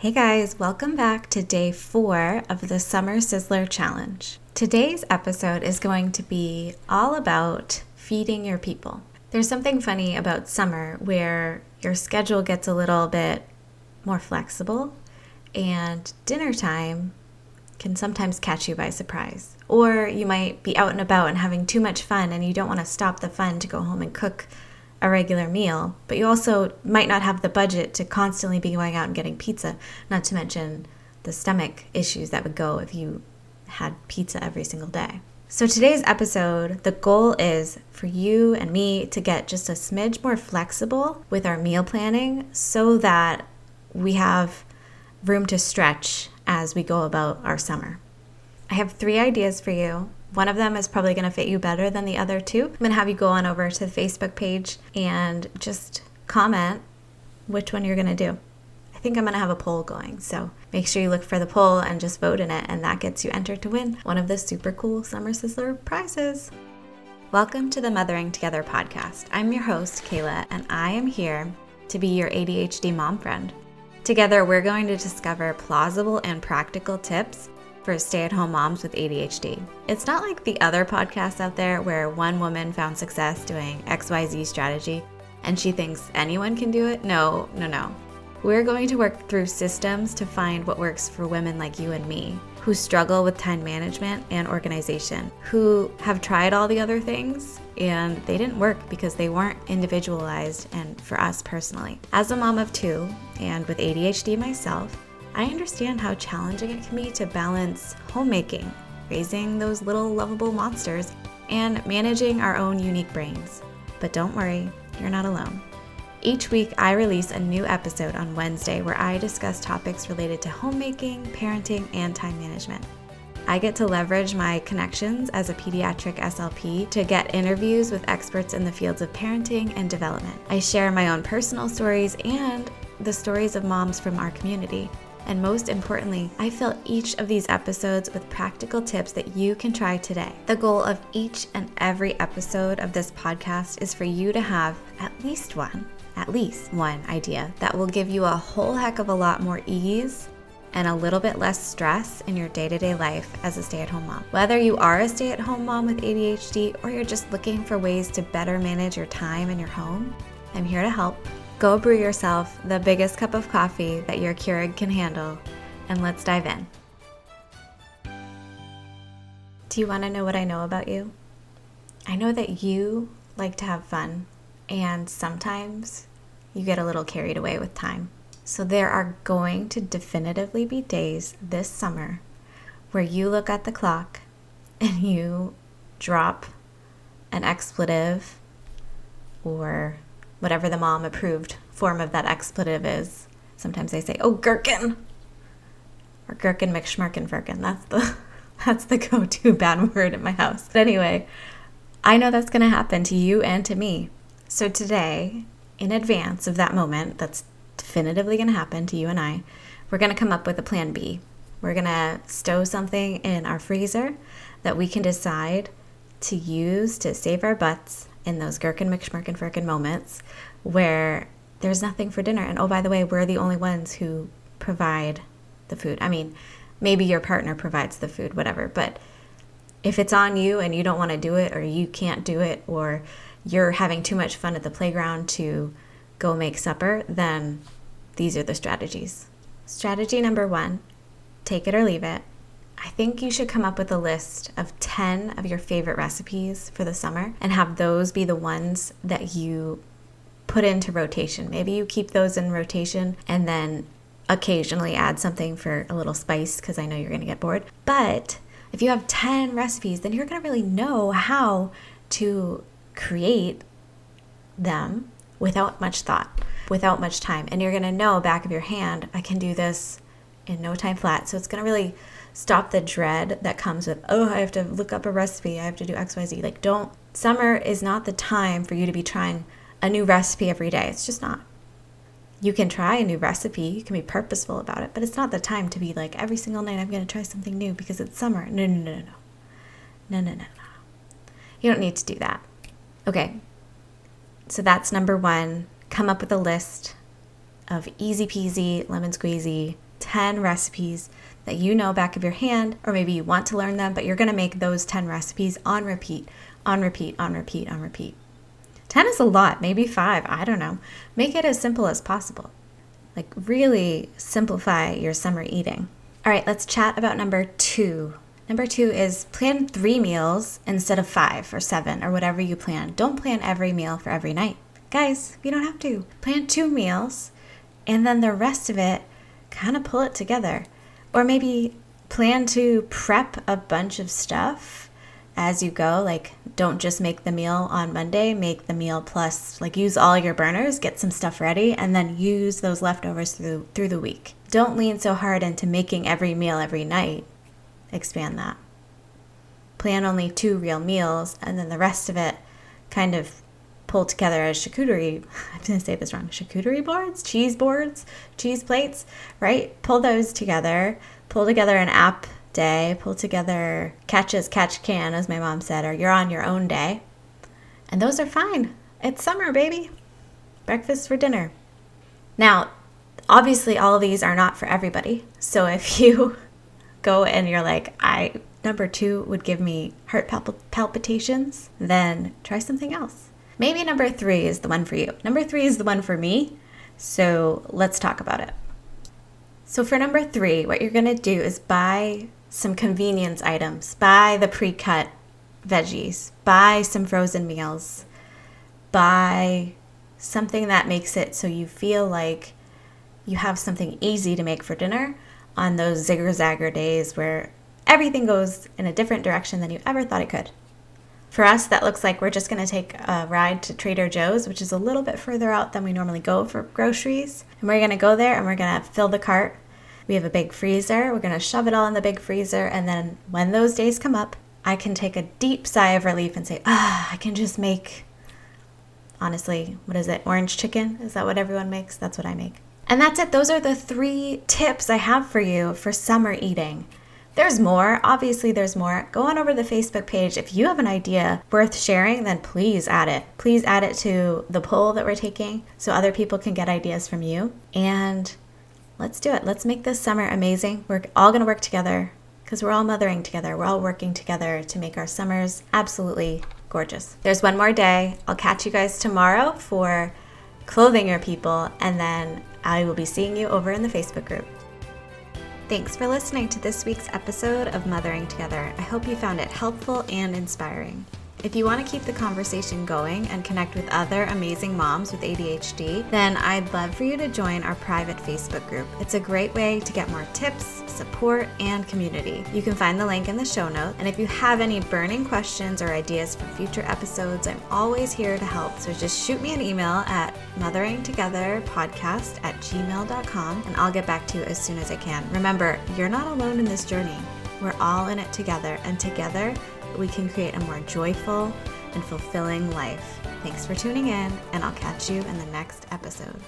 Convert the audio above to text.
Hey guys, welcome back to day four of the Summer Sizzler Challenge. Today's episode is going to be all about feeding your people. There's something funny about summer where your schedule gets a little bit more flexible and dinner time can sometimes catch you by surprise. Or you might be out and about and having too much fun and you don't want to stop the fun to go home and cook a regular meal, but you also might not have the budget to constantly be going out and getting pizza, not to mention the stomach issues that would go if you had pizza every single day. So, today's episode, the goal is for you and me to get just a smidge more flexible with our meal planning so that we have room to stretch as we go about our summer. I have three ideas for you one of them is probably going to fit you better than the other two. I'm going to have you go on over to the Facebook page and just comment which one you're going to do. I think I'm going to have a poll going. So make sure you look for the poll and just vote in it, and that gets you entered to win one of the super cool Summer Sizzler prizes. Welcome to the Mothering Together podcast. I'm your host, Kayla, and I am here to be your ADHD mom friend. Together, we're going to discover plausible and practical tips for stay at home moms with ADHD. It's not like the other podcasts out there where one woman found success doing XYZ strategy and she thinks anyone can do it. No, no, no. We're going to work through systems to find what works for women like you and me who struggle with time management and organization, who have tried all the other things and they didn't work because they weren't individualized and for us personally. As a mom of two and with ADHD myself, I understand how challenging it can be to balance homemaking, raising those little lovable monsters, and managing our own unique brains. But don't worry, you're not alone. Each week, I release a new episode on Wednesday where I discuss topics related to homemaking, parenting, and time management. I get to leverage my connections as a pediatric SLP to get interviews with experts in the fields of parenting and development. I share my own personal stories and the stories of moms from our community. And most importantly, I fill each of these episodes with practical tips that you can try today. The goal of each and every episode of this podcast is for you to have at least one, at least one idea that will give you a whole heck of a lot more ease and a little bit less stress in your day to day life as a stay at home mom. Whether you are a stay at home mom with ADHD or you're just looking for ways to better manage your time in your home, I'm here to help. Go brew yourself the biggest cup of coffee that your Keurig can handle, and let's dive in. Do you want to know what I know about you? I know that you like to have fun, and sometimes you get a little carried away with time. So, there are going to definitively be days this summer where you look at the clock and you drop an expletive or whatever the mom approved form of that expletive is. Sometimes they say, "Oh, gherkin," or "gherkin McSchmerkenferkin." That's the that's the go-to bad word in my house. But anyway, I know that's going to happen to you and to me. So today, in advance of that moment, that's definitively going to happen to you and I. We're going to come up with a plan B. We're going to stow something in our freezer that we can decide to use to save our butts in those gherkin McSchmerkenferkin moments where there's nothing for dinner. And oh, by the way, we're the only ones who provide the food. I mean, maybe your partner provides the food, whatever. But if it's on you and you don't want to do it, or you can't do it, or you're having too much fun at the playground to go make supper, then these are the strategies. Strategy number one take it or leave it. I think you should come up with a list of 10 of your favorite recipes for the summer and have those be the ones that you put into rotation. Maybe you keep those in rotation and then occasionally add something for a little spice because I know you're going to get bored. But if you have 10 recipes, then you're going to really know how to create them without much thought, without much time. And you're going to know back of your hand, I can do this in no time flat. So it's going to really stop the dread that comes with, oh, I have to look up a recipe, I have to do XYZ. Like, don't, summer is not the time for you to be trying a new recipe every day. It's just not. You can try a new recipe, you can be purposeful about it, but it's not the time to be like, every single night I'm going to try something new because it's summer. No, no, no, no, no. No, no, no, no. You don't need to do that. Okay. So that's number one. Come up with a list of easy peasy, lemon squeezy 10 recipes that you know back of your hand, or maybe you want to learn them, but you're gonna make those 10 recipes on repeat, on repeat, on repeat, on repeat. 10 is a lot, maybe five, I don't know. Make it as simple as possible. Like, really simplify your summer eating. All right, let's chat about number two. Number two is plan three meals instead of five or seven or whatever you plan. Don't plan every meal for every night. Guys, you don't have to. Plan two meals and then the rest of it, kind of pull it together. Or maybe plan to prep a bunch of stuff as you go. Like, don't just make the meal on Monday, make the meal plus, like, use all your burners, get some stuff ready, and then use those leftovers through, through the week. Don't lean so hard into making every meal every night. Expand that. Plan only two real meals, and then the rest of it kind of pull together as charcuterie. I'm going to say this wrong. Charcuterie boards, cheese boards, cheese plates, right? Pull those together. Pull together an app day. Pull together catch as catch can, as my mom said, or you're on your own day. And those are fine. It's summer, baby. Breakfast for dinner. Now, obviously, all these are not for everybody. So if you go and you're like, I number two would give me heart palp- palpitations, then try something else. Maybe number three is the one for you. Number three is the one for me. So let's talk about it. So, for number three, what you're going to do is buy some convenience items, buy the pre cut veggies, buy some frozen meals, buy something that makes it so you feel like you have something easy to make for dinner on those zigger zagger days where everything goes in a different direction than you ever thought it could. For us, that looks like we're just going to take a ride to Trader Joe's, which is a little bit further out than we normally go for groceries. And we're going to go there and we're going to fill the cart. We have a big freezer. We're going to shove it all in the big freezer. And then when those days come up, I can take a deep sigh of relief and say, ah, I can just make, honestly, what is it? Orange chicken? Is that what everyone makes? That's what I make. And that's it. Those are the three tips I have for you for summer eating. There's more. Obviously, there's more. Go on over to the Facebook page. If you have an idea worth sharing, then please add it. Please add it to the poll that we're taking so other people can get ideas from you. And let's do it. Let's make this summer amazing. We're all going to work together because we're all mothering together. We're all working together to make our summers absolutely gorgeous. There's one more day. I'll catch you guys tomorrow for clothing your people, and then I will be seeing you over in the Facebook group. Thanks for listening to this week's episode of Mothering Together. I hope you found it helpful and inspiring. If you want to keep the conversation going and connect with other amazing moms with ADHD, then I'd love for you to join our private Facebook group. It's a great way to get more tips, support, and community. You can find the link in the show notes. And if you have any burning questions or ideas for future episodes, I'm always here to help. So just shoot me an email at motheringtogetherpodcast at gmail.com and I'll get back to you as soon as I can. Remember, you're not alone in this journey. We're all in it together, and together we can create a more joyful and fulfilling life. Thanks for tuning in, and I'll catch you in the next episode.